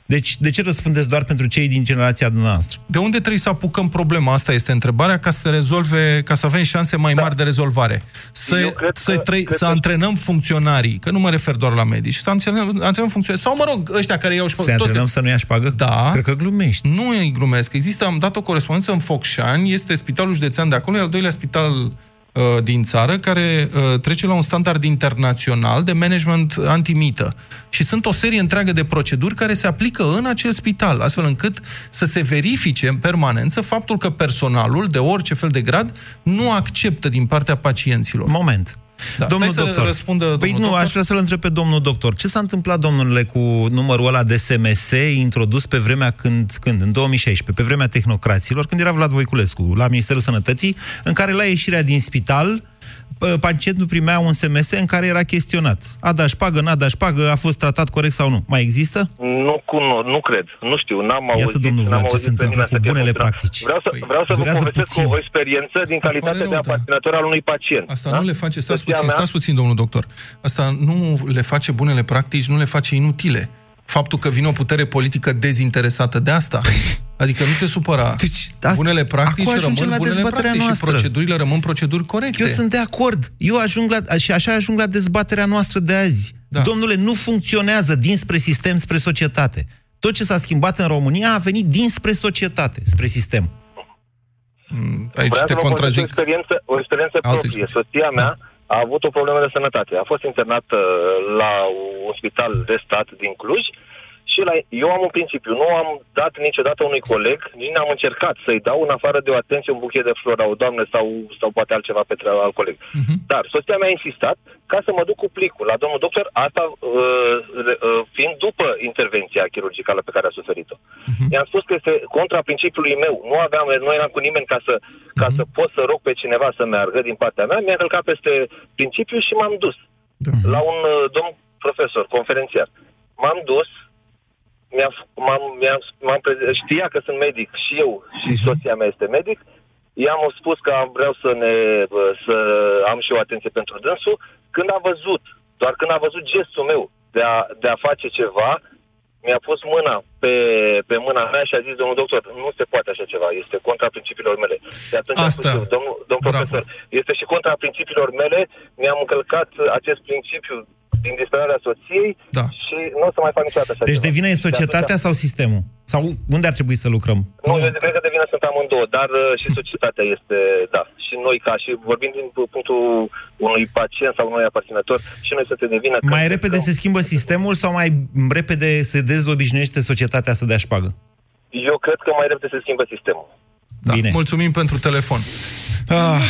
Deci, de ce răspundeți doar pentru cei din generația noastră? De unde trebuie să apucăm problema? Asta este întrebarea, ca să rezolve, ca să avem șanse mai mari de rezolvare. Să, Eu cred să, că- trei, cred să că- antrenăm funcționarii, că nu mă refer doar la medici, să antrenăm, antrenăm funcționarii, sau mă rog, ăștia care iau Să șpagă. antrenăm să nu ia șpagă? Da. Cred că glumești. Nu îi glumesc. Există, am dat o corespondență în Focșani, este spitalul județean de acolo, e al doilea spital uh, din țară, care uh, trece la un standard internațional de management antimită. Și sunt o serie întreagă de proceduri care se aplică în acel spital, astfel încât să se verifice în permanență faptul că personalul, de orice fel de grad, nu acceptă din partea pacienților. Moment. Da, domnul stai să doctor. răspundă păi domnul nu, doctor. aș vrea să-l întreb pe domnul doctor. Ce s-a întâmplat, domnule, cu numărul ăla de SMS introdus pe vremea când, când, în 2016, pe vremea tehnocraților, când era Vlad Voiculescu la Ministerul Sănătății, în care la ieșirea din spital, pă, pacientul primea un SMS în care era chestionat. A dat șpagă, n-a dat șpagă, a fost tratat corect sau nu. Mai există? Nu, cuno, nu cred, nu știu, n-am Iată, auzit, domnul n-am Vlad, ce auzit se pe întâmplă nimeni cu să fie bunele funcționar. practici. Vreau să, Păi, vreau să vă durează povestesc puțin. o, o experiență din Pare calitate rău, de da. aparținător al unui pacient. Asta da? nu le face, stați Soția puțin, mea- stați puțin, domnul doctor. Asta nu le face bunele practici, nu le face inutile. Faptul că vine o putere politică dezinteresată de asta. Adică nu te supăra. Deci, asta- bunele practici acum ajungem rămân la bunele dezbaterea practici noastră. și procedurile rămân proceduri corecte. Eu sunt de acord. Eu ajung la, și așa ajung la dezbaterea noastră de azi. Da. Domnule, nu funcționează dinspre sistem spre societate. Tot ce s-a schimbat în România a venit dinspre societate, spre sistem. Mm, Aici Vreau te să vă povestesc contrazic. O experiență, o experiență Altă proprie. experiență. Soția mea a avut o problemă de sănătate. A fost internată la un spital de stat din Cluj și la, eu am un principiu. Nu am dat niciodată unui coleg, nici n-am încercat să-i dau în afară de o atenție un buchet de flori la o doamnă sau, sau poate altceva pe treaba al coleg. Mhm. Dar soția mea a insistat ca să mă duc cu plicul la domnul doctor, asta uh, re- uh, fiind după intervenția chirurgicală pe care a suferit-o. Mhm. I-am spus că este contra principiului meu. Nu aveam, nu eram cu nimeni ca să, ca Mhm. să pot să rog pe cineva să meargă din partea mea. Mi-a călcat peste principiu și m-am dus Da. la un uh, domn profesor, conferențiar. M-am dus, mi-a, f- m-am, mi-am, m-am preze- știa că sunt medic și eu și Mhm. soția mea este medic i-am spus că am, vreau să ne uh, să am și o atenție pentru dânsul. Când a văzut, doar când a văzut gestul meu de a, de a face ceva, mi-a pus mâna pe, pe mâna mea și a zis, domnul doctor, nu se poate așa ceva, este contra principiilor mele. Și atunci Asta. am spus, eu, domnul, domnul profesor, este și contra principiilor mele, mi-am încălcat acest principiu din disperarea soției Da. și nu o să mai fac niciodată așa Deci ceva. de vină e Și societatea sau sistemul? Sau unde ar trebui să lucrăm? Nu, eu cred că de vină sunt amândouă, dar uh, și societatea este, da. Și noi, ca și vorbind din punctul unui pacient sau unui aparținător, și noi suntem de vină. că- Mai repede se schimbă sistemul sau mai repede se dezobișnuiește societatea să dea șpagă? Eu cred că mai repede se schimbă sistemul. Da. Bine. Mulțumim pentru telefon. Ah.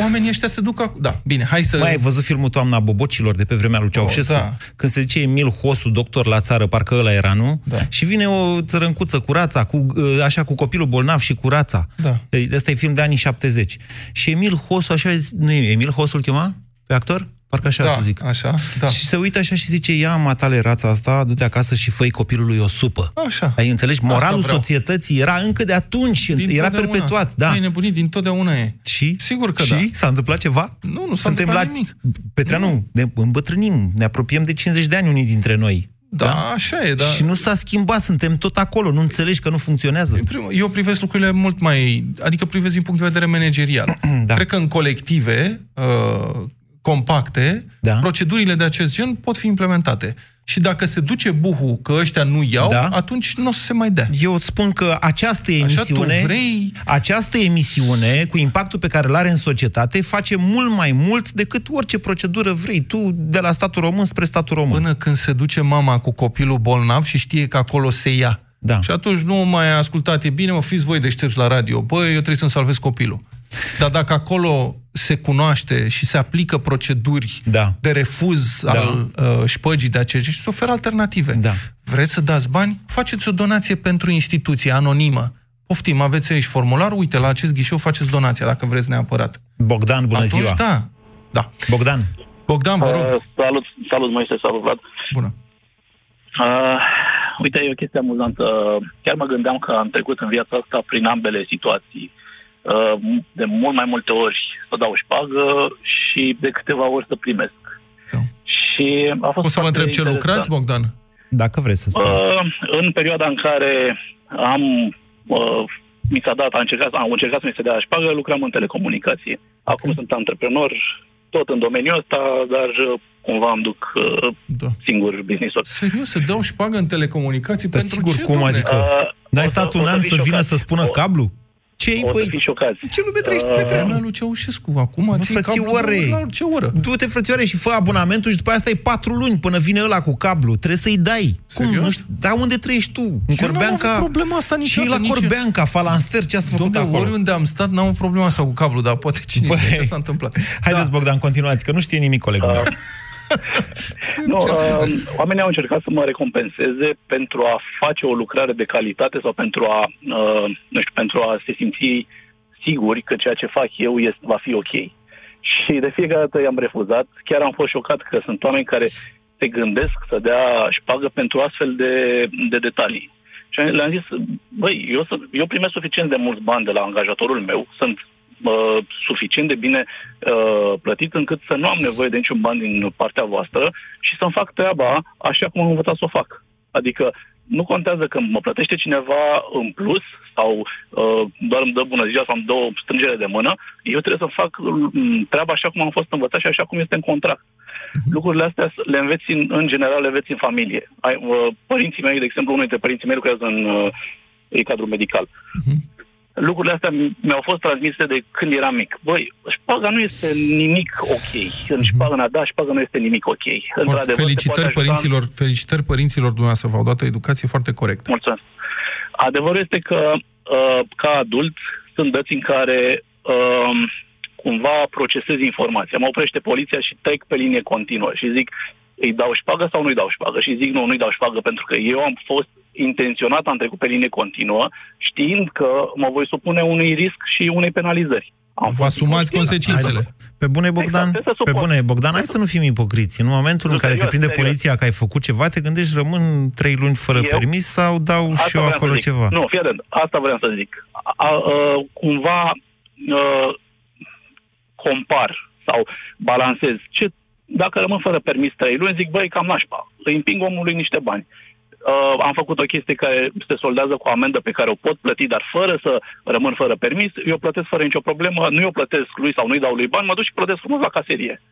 Oamenii ăștia se duc acum. Da, bine, hai să... Mai ai văzut filmul Toamna Bobocilor de pe vremea lui Ceaușescu? Oh, da. Când se zice Emil Hosu, doctor la țară, parcă ăla era, nu? Da. Și vine o țărâncuță cu rața, cu, ă, așa cu copilul bolnav și cu rața. Da. Ei, Ăsta e film de anii 70. Și Emil Hosu, așa, nu e Emil Hosu îl chema? Pe actor? Parcă așa Da, să zic. așa, da. Și se uită așa și zice, ia matale rața asta, du-te acasă și fă copilului o supă. Așa. Ai înțelegi? Moralul vreau. societății era încă de atunci, era Dintotdeauna. perpetuat. Da. Ai nebunit, din totdeauna e. Și? Sigur că și? da. S-a întâmplat ceva? Nu, nu s-a Suntem întâmplat la... nimic. Petreanu, ne îmbătrânim, ne apropiem de 50 de ani unii dintre noi. Da, așa e, da. Și nu s-a schimbat, suntem tot acolo, nu înțelegi că nu funcționează. În primul- Eu privesc lucrurile mult mai... Adică privesc din punct de vedere managerial. Da. Cred că în colective uh, compacte, Da. procedurile de acest gen pot fi implementate. Și dacă se duce buhul că ăștia nu iau, Da. atunci nu o să se mai dea. Eu spun că această Așa emisiune, tu vrei... această emisiune, cu impactul pe care îl are în societate, face mult mai mult decât orice procedură vrei tu de la statul român spre statul român. Până când se duce mama cu copilul bolnav și știe că acolo se ia. Da. Și atunci nu mai ascultat, e bine, mă, fiți voi deștepți la radio. Băi, eu trebuie să-mi salvez copilul. Dar dacă acolo se cunoaște și se aplică proceduri Da. de refuz Da. al uh, șpăgii de aceea și se oferă alternative. Da. Vreți să dați bani? Faceți o donație pentru instituție anonimă. Poftim, aveți aici formularul, uite, la acest ghișeu faceți donația, dacă vreți neapărat. Bogdan, bună Atunci, ziua! da. Da. Bogdan, Bogdan, vă rog. Uh, salut, salut Moise, salut Vlad. Bună. Uh, uite, e o chestie amuzantă. Chiar mă gândeam că am trecut în viața asta prin ambele situații. Uh, de mult mai multe ori să dau șpagă și de câteva ori să primesc. Da. Și a fost O să vă foarte întreb ce interesant. lucrați, Bogdan? dacă vreți să spuneți. Uh, în perioada în care am uh, mi s-a dat, am încercat, am încercat să mi se dea șpagă, lucram în telecomunicație. Acum sunt antreprenor, tot în domeniul ăsta, dar uh, cumva îmi duc uh, Da. singur business-ul. Serios, să dau șpagă în telecomunicații? Dar pentru sigur, ce, cum domne? adică? Uh, N-ai o să- stat o un să an fii să vină șocat. să spună O- cablu? Ce O să băi? fii șocați. Ce lume trăiești, Uh, Petreanu? La lui Ceaușescu, acum Mă, ții cablu, frățioare, la ce oră? du-te frățioare și fă abonamentul și după asta e patru luni până vine ăla cu cablu. Trebuie să-i dai. Serios? Cum? Nu știu, dar unde trăiești tu? În Eu n-am Corbeanca? avut problema asta Și niciodată, la nici- Corbeanca, Falanster, ce ați făcut Dom'le, acolo? oriunde am stat, n-am o problemă asta cu cablu, dar poate cine Băi. știe ce s-a întâmplat. Haideți, Bogdan, continuați, că nu știe nimic colegul meu. Nu, Ce uh, oamenii au încercat să mă recompenseze pentru a face o lucrare de calitate sau pentru a, uh, nu știu, pentru a se simți siguri că ceea ce fac eu este, va fi ok. Și de fiecare dată i-am refuzat. Chiar am fost șocat că sunt oameni care se gândesc să dea șpagă pentru astfel de, de detalii. Și le-am zis, băi, eu, să, eu primesc suficient de mulți bani de la angajatorul meu, sunt uh, suficient de bine uh, plătit încât să nu am nevoie de niciun ban din partea voastră și să-mi fac treaba așa cum am învățat să o fac. Adică nu contează că mă plătește cineva în plus sau uh, doar îmi dă bună ziua sau îmi dă o strângere de mână, eu trebuie să fac mm, treaba așa cum am fost învățat și așa cum este în contract. Lucrurile astea le înveți în, în general, le înveți în familie. Ai, uh, părinții mei, de exemplu, unul dintre părinții mei lucrează în uh, în cadrul medical. Lucrurile astea mi- mi-au fost transmise de când eram mic. Băi, șpaga nu este nimic ok. În șpaga, în a da șpaga nu este nimic ok. Într-adevăr, te poate Felicitări ajuta- părinților, felicitări părinților dumneavoastră, v-au dat o educație foarte corectă. Mulțumesc. Adevărul este că, uh, ca adult, sunt dăți în care uh, cumva procesezi informația. Mă oprește poliția și trec pe linie continuă și zic, îi dau șpagă sau nu-i dau șpagă? Și zic, nu, nu-i dau șpagă pentru că eu am fost intenționat, am trecut pe linie continuă, știind că mă voi supune unui risc și unei penalizări. Am Vă asumați consecințele. Pe bune, Bogdan, Exact, trebuie să pe suport. bune, Bogdan, hai să nu fim ipocriți. În momentul în Nu, care te serios, prinde serios. poliția că ai făcut ceva, te gândești, rămân trei luni fără Eu? permis sau dau și eu vreau acolo să zic. ceva? Nu, fii atent, asta vreau să zic. A, a, a, cumva uh, compar sau balancez. Ce, dacă rămân fără permis trei luni, zic, băi, cam nașpa. Îi împing omului niște bani. Uh, am făcut o chestie care se soldează cu o amendă pe care o pot plăti, dar fără să rămân fără permis, eu plătesc fără nicio problemă, nu eu plătesc lui sau nu-i dau lui bani, mă duc și plătesc frumos la caserie.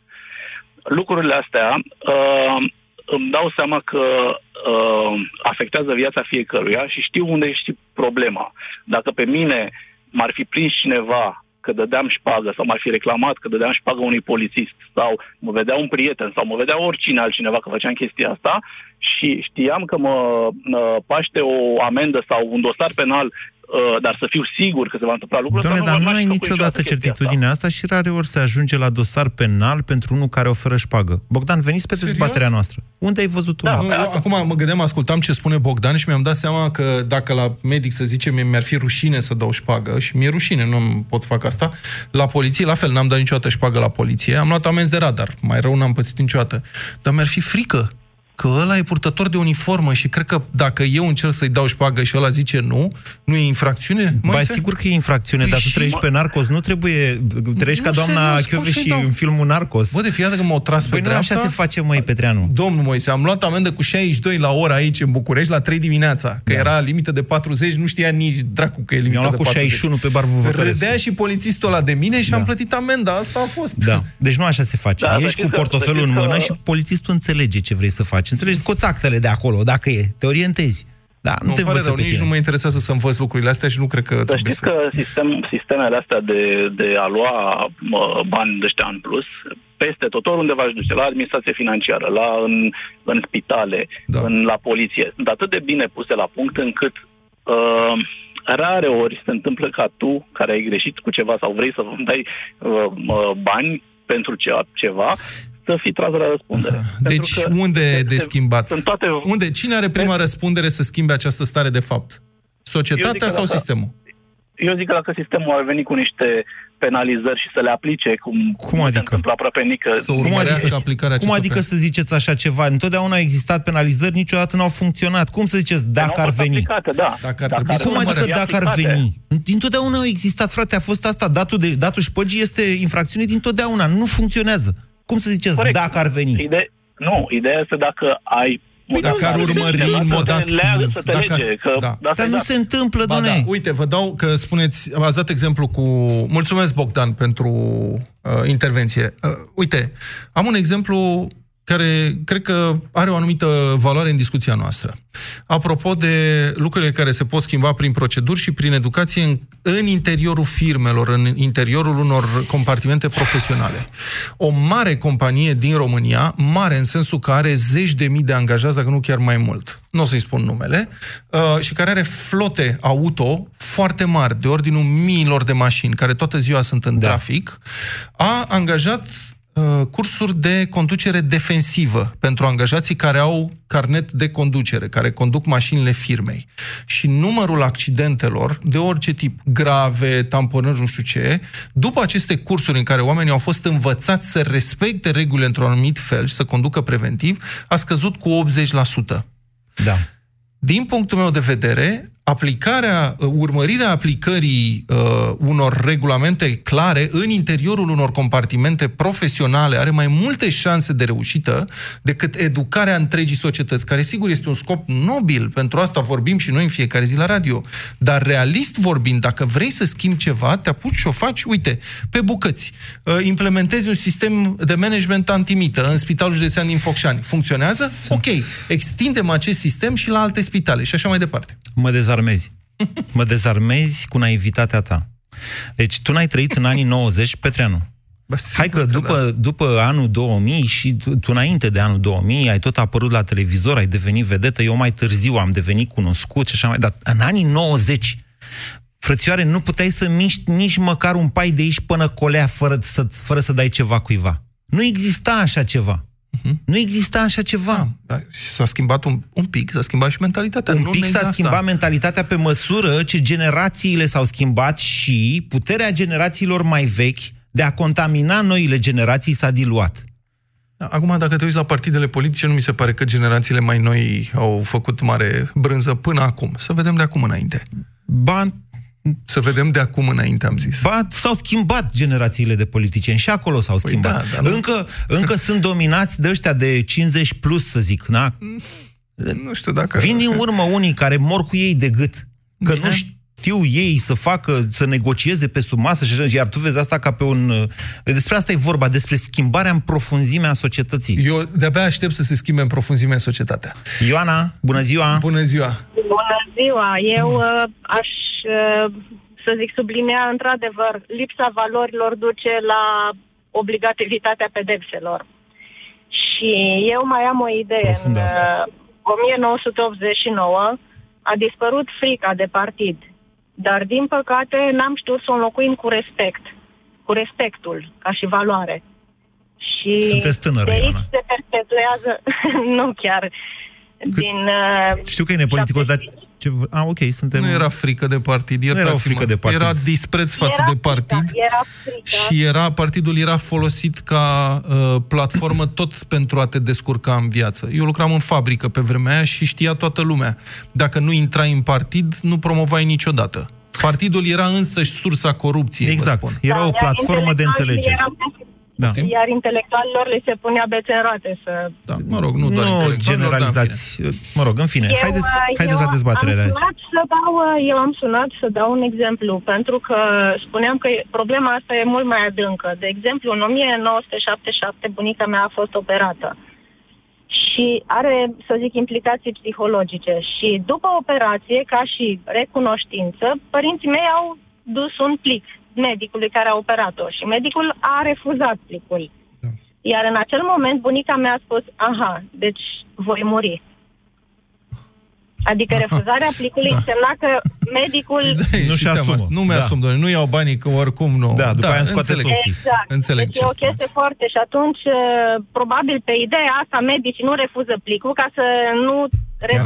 Lucrurile astea uh, îmi dau seama că uh, afectează viața fiecăruia și știu unde este problema. Dacă pe mine m-ar fi prins cineva că dădeam șpagă sau m-ar fi reclamat că dădeam șpagă unui polițist sau mă vedea un prieten sau mă vedea oricine altcineva că făceam chestia asta și știam că mă uh, paște o amendă sau un dosar penal Uh, dar să fiu sigur că se va întâmpla lucrul Doamne, dar nu ai niciodată certitudinea asta. asta și rare ori se ajunge la dosar penal pentru unul care oferă șpagă. Bogdan, veniți pe Serios? dezbaterea noastră. Unde ai văzut tu? Da, nu, acum mă gândeam, ascultam ce spune Bogdan și mi-am dat seama că dacă la medic, să zicem, mi-ar fi rușine să dau șpagă și mi-e rușine, nu pot să fac asta, la poliție, la fel, n-am dat niciodată șpagă la poliție, am luat amenzi de radar, mai rău n-am pățit niciodată, dar mi-ar fi frică că ăla e purtător de uniformă și cred că dacă eu încerc să-i dau șpagă și ăla zice nu, nu e infracțiune? Ba, se... sigur că e infracțiune, păi dar tu trăiești pe Narcos, nu trebuie, trăiești nu ca doamna și în filmul Narcos. Bă, de fiecare că m-au tras păi pe dreapta... așa se face, măi, Petreanu. Domnul Moise, am luat amendă cu 62 la oră aici în București la 3 dimineața, că da. era limită de 40, nu știa nici dracu că e limită de 40. cu 61 pe Barbu Râdea și polițistul ăla de mine și da. am plătit amenda, asta a fost. Da. Deci nu așa se face. Da, Ești cu portofelul în mână și polițistul înțelege ce vrei să faci. Înțelegi? Scoți țactele datele de acolo, dacă e. Te orientezi. Da, nu, nu te pare rău, nici tine. nu mă interesează să învăț lucrurile astea și nu cred că să trebuie știți să... că sistem, sistemele astea de, de a lua mă, bani de ăștia în plus, peste tot, oriunde v-aș duce, la administrație financiară, la, în, în spitale, da. în, la poliție, sunt atât de bine puse la punct încât uh, rare ori se întâmplă ca tu, care ai greșit cu ceva sau vrei să dai uh, bani pentru ceva, să fii tras la răspundere. Aha. Deci unde e de schimbat? Sunt toate... Unde? Cine are prima de... răspundere să schimbe această stare de fapt? Societatea sau dacă, sistemul? Eu zic că dacă sistemul ar veni cu niște penalizări și să le aplice, cum, cum adică? se întâmplă aproape nică. Să cum adică, aplicarea cum adică să ziceți așa ceva? Întotdeauna au existat penalizări, niciodată nu au funcționat. Cum să ziceți dacă ar veni? Aplicate, da. Dacă ar trebui cum adică dacă ar veni? Întotdeauna au existat, frate, a fost asta. Datul, de, datul șpăgii este infracțiune din totdeauna. Nu funcționează. Cum să ziceți, Corect. dacă ar veni? Ide- nu, ideea este dacă ai Păi dacă ar urmări în mod activ. Să te dacă, lege, că da. Dar nu se întâmplă, ba, da. Uite, vă dau că spuneți, v-ați dat exemplu cu... Mulțumesc, Bogdan, pentru uh, intervenție. Uh, uite, am un exemplu care cred că are o anumită valoare în discuția noastră. Apropo de lucrurile care se pot schimba prin proceduri și prin educație în, în interiorul firmelor, în interiorul unor compartimente profesionale. O mare companie din România, mare în sensul că are zeci de mii de angajați, dacă nu chiar mai mult, nu o să-i spun numele, uh, și care are flote auto foarte mari, de ordinul miilor de mașini, care toată ziua sunt în da. trafic, a angajat Uh, cursuri de conducere defensivă pentru angajații care au carnet de conducere, care conduc mașinile firmei. Și numărul accidentelor de orice tip, grave, tamponări, nu știu ce, după aceste cursuri în care oamenii au fost învățați să respecte regulile într-un anumit fel și să conducă preventiv, a scăzut cu 80%. Da. Din punctul meu de vedere, aplicarea, uh, urmărirea aplicării uh, unor regulamente clare în interiorul unor compartimente profesionale are mai multe șanse de reușită decât educarea întregii societăți, care sigur este un scop nobil, pentru asta vorbim și noi în fiecare zi la radio. Dar realist vorbind, dacă vrei să schimbi ceva, te apuci și o faci, uite, pe bucăți. Uh, implementezi un sistem de management antimită în Spitalul Județean din Focșani. Funcționează? Ok. Extindem acest sistem și la alte spitale și așa mai departe. Mă dezar dezarmezi. Mă dezarmezi cu naivitatea ta. Deci tu n-ai trăit în anii 90, Petreanu. Bă, Hai că, că după, da. după anul 2000 și tu, tu înainte de anul 2000 ai tot apărut la televizor, ai devenit vedetă, eu mai târziu am devenit cunoscut și așa mai... Dar în anii 90, frățioare, nu puteai să miști nici măcar un pai de aici până colea fără să, fără să dai ceva cuiva. Nu exista așa ceva. Uh-huh. Nu exista așa ceva. Da, da, s-a schimbat un, un pic, s-a schimbat și mentalitatea. Un nu pic s-a schimbat asta. mentalitatea pe măsură ce generațiile s-au schimbat și puterea generațiilor mai vechi de a contamina noile generații s-a diluat. Da, acum, dacă te uiți la partidele politice, nu mi se pare că generațiile mai noi au făcut mare brânză până acum. Să vedem de acum înainte. Ba, Să vedem de acum înainte, am zis. Ba, s-au schimbat generațiile de politicieni și acolo s-au Păi schimbat. da, dar nu- încă, încă sunt dominați de ăștia de 50 plus, să zic, na? Nu știu dacă... Vin din urmă unii care mor cu ei de gât, că nu știu ei să facă, să negocieze pe sub masă și așa, iar tu vezi asta ca pe un... uh, Despre asta e vorba, despre schimbarea în profunzimea societății. Eu de-abia aștept să se schimbe în profunzime societatea. Ioana, bună ziua! Bună ziua! Bună ziua! Eu uh, aș, uh, să zic, sublinea într-adevăr, lipsa valorilor duce la obligativitatea pedepselor. Și eu mai am o idee. În Profundă asta. uh, 1989 a dispărut frica de partid, dar din păcate n-am știut să o înlocuim cu respect, cu respectul ca și valoare. Și Sunteți tânără, de aici Ioana. se perpetuează, nu chiar, din... Uh, Știu că e nepoliticos, dar... Ce... A, ok, suntem... Nu era frică de partid, Nu era o iertați-mă. frică de partid. Era dispreț față era de partid. frică, era frică. Și era, partidul era folosit ca uh, platformă tot pentru a te descurca în viață. Eu lucram în fabrică pe vremea aia și știa toată lumea. Dacă nu intrai în partid, nu promovai niciodată. Partidul era însăși sursa corupției, Exact. vă spun. Era o iar platformă de intelectualii înțelegere. erau- Da. Iar intelectualilor le se punea bețe în roate să... Da, mă rog, nu doar Nu intelectualilor, generalizați. Mă rog, în fine, Eu, haideți, uh, haideți eu la dezbaterea de am azi. sunat să dau, uh, eu am sunat să dau un exemplu, pentru că spuneam că problema asta e mult mai adâncă. De exemplu, în 1977 bunica mea a fost operată și are, să zic, implicații psihologice. Și după operație, ca și recunoștință, părinții mei au dus un plic medicului care a operat-o și medicul a refuzat plicul. Iar în acel moment bunica mea a spus, aha, deci voi muri. Adică refuzarea plicului Da. însemna că medicul... Nu și asumă. asumă. Nu mi-asum, da. nu iau banii, că oricum nu. Da, după aia îmi scoateți înțeleg. ochii. Exact. Înțeleg deci ce e o spuneți. chestie foarte și atunci, uh, probabil pe ideea asta, medicii nu refuză plicul ca să nu repete credeți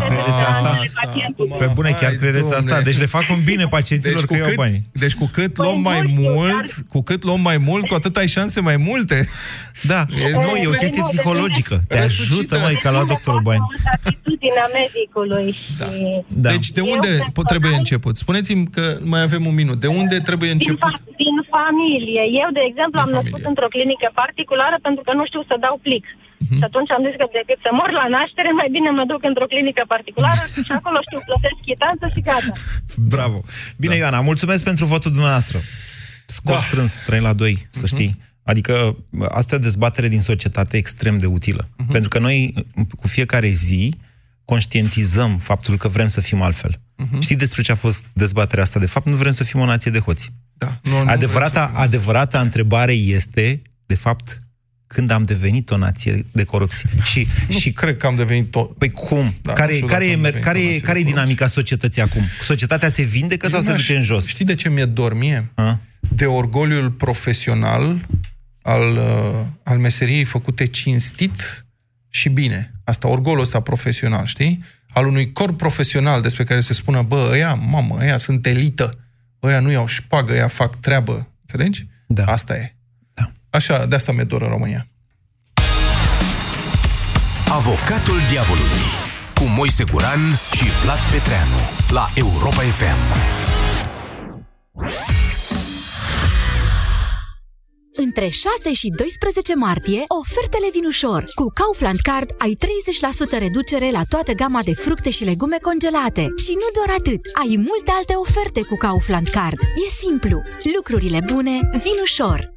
asta? speranțele pacientului. Pe bune, chiar Hai, credeți domne. asta? Deci le fac un bine pacienților că iau cât, bani. deci cu cât luăm Păi, mai nu știu, mult, dar- cu cât luăm mai mult, cu atât ai șanse mai multe. Da, nu, e o chestie nu, psihologică. Te Resuscită. ajută, mai ca la doctorul bani. Mult atitudinea medicului și... Da. Deci de Eu unde personal- trebuie început? Spuneți-mi că mai avem un minut. De unde trebuie Din, început? fa- din familie. Eu, de exemplu, Din am născut familie. într-o clinică particulară pentru că nu știu să dau plic. Mhm. Și atunci am zis că decât să mor la naștere, mai bine mă duc într-o clinică particulară și acolo știu, plătesc chitanță și gata. Bravo. Bine, Ioana, mulțumesc pentru votul dumneavoastră. Scor Da. strâns, 3 la 2, să știi. Adică asta e o dezbatere din societate extrem de utilă. Pentru că noi, cu fiecare zi, conștientizăm faptul că vrem să fim altfel. Știți despre ce a fost dezbaterea asta? De fapt, nu vrem să fim o nație de hoți. Da. Nu, nu Adevărata, vrem să fim adevărata întrebare este, de fapt, când am devenit o nație de corupție. Și, Nu și cred că am devenit tot. Păi cum? Da, care nu știu care, dacă e, am mer- devenit care, o e, nație de care e corupție. dinamica societății acum? Societatea se vindecă sau Eu se n-aș- duce în jos? Știi de ce mi-e dor mie? A? De orgoliul profesional al, uh, al meseriei făcute cinstit și bine. Asta, orgolul ăsta profesional, știi? Al unui corp profesional despre care se spună, bă, ăia, mamă, ăia sunt elită, ăia nu iau șpagă, ăia fac treabă. Înțelegi? Da. Asta e. Da. Așa, de asta mi-e dor în România. Avocatul diavolului cu Moise Guran și Vlad Petreanu la Europa FM. Între 6 și 12 martie, ofertele vin ușor. Cu Kaufland Card ai 30% reducere la toată gama de fructe și legume congelate. Și nu doar atât, ai multe alte oferte cu Kaufland Card. E simplu, lucrurile bune vin ușor.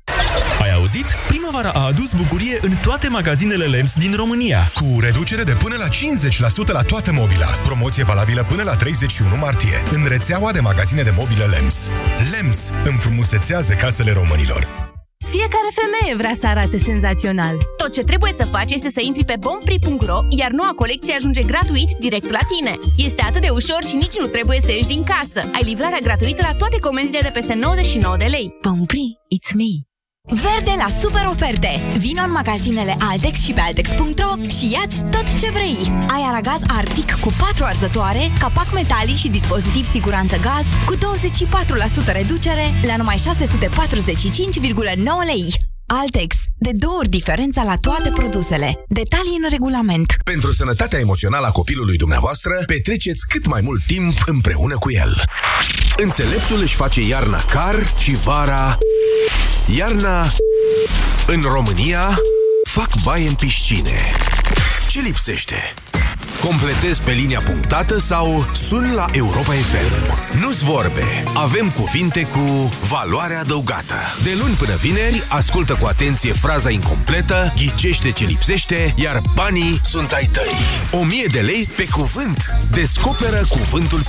Ai auzit? Primăvara a adus bucurie în toate magazinele Lens din România. Cu reducere de până la 50% la toată mobila. Promoție valabilă până la 31 martie. În rețeaua de magazine de mobile LEMS. LEMS înfrumusețează casele românilor. Fiecare femeie vrea să arate senzațional. Tot ce trebuie să faci este să intri pe bompri.ro, iar noua colecție ajunge gratuit direct la tine. Este atât de ușor și nici nu trebuie să ieși din casă. Ai livrarea gratuită la toate comenzile de peste 99 de lei. Bompri, it's me! Verde la super oferte! Vino în magazinele Altex și pe Altex.ro și iați tot ce vrei! Ai aragaz Arctic cu 4 arzătoare, capac metalic și dispozitiv siguranță gaz cu 24% reducere la numai 645,9 lei. Altex. De două ori diferența la toate produsele. Detalii în regulament. Pentru sănătatea emoțională a copilului dumneavoastră, petreceți cât mai mult timp împreună cu el. Înțeleptul își face iarna car și vara... Iarna... În România fac baie în piscine. Ce lipsește? Completezi pe linia punctată sau sun la Europa FM. Nu-ți vorbe, avem cuvinte cu valoare adăugată. De luni până vineri, ascultă cu atenție fraza incompletă, ghicește ce lipsește, iar banii sunt ai tăi. 1000 de lei pe cuvânt. Descoperă cuvântul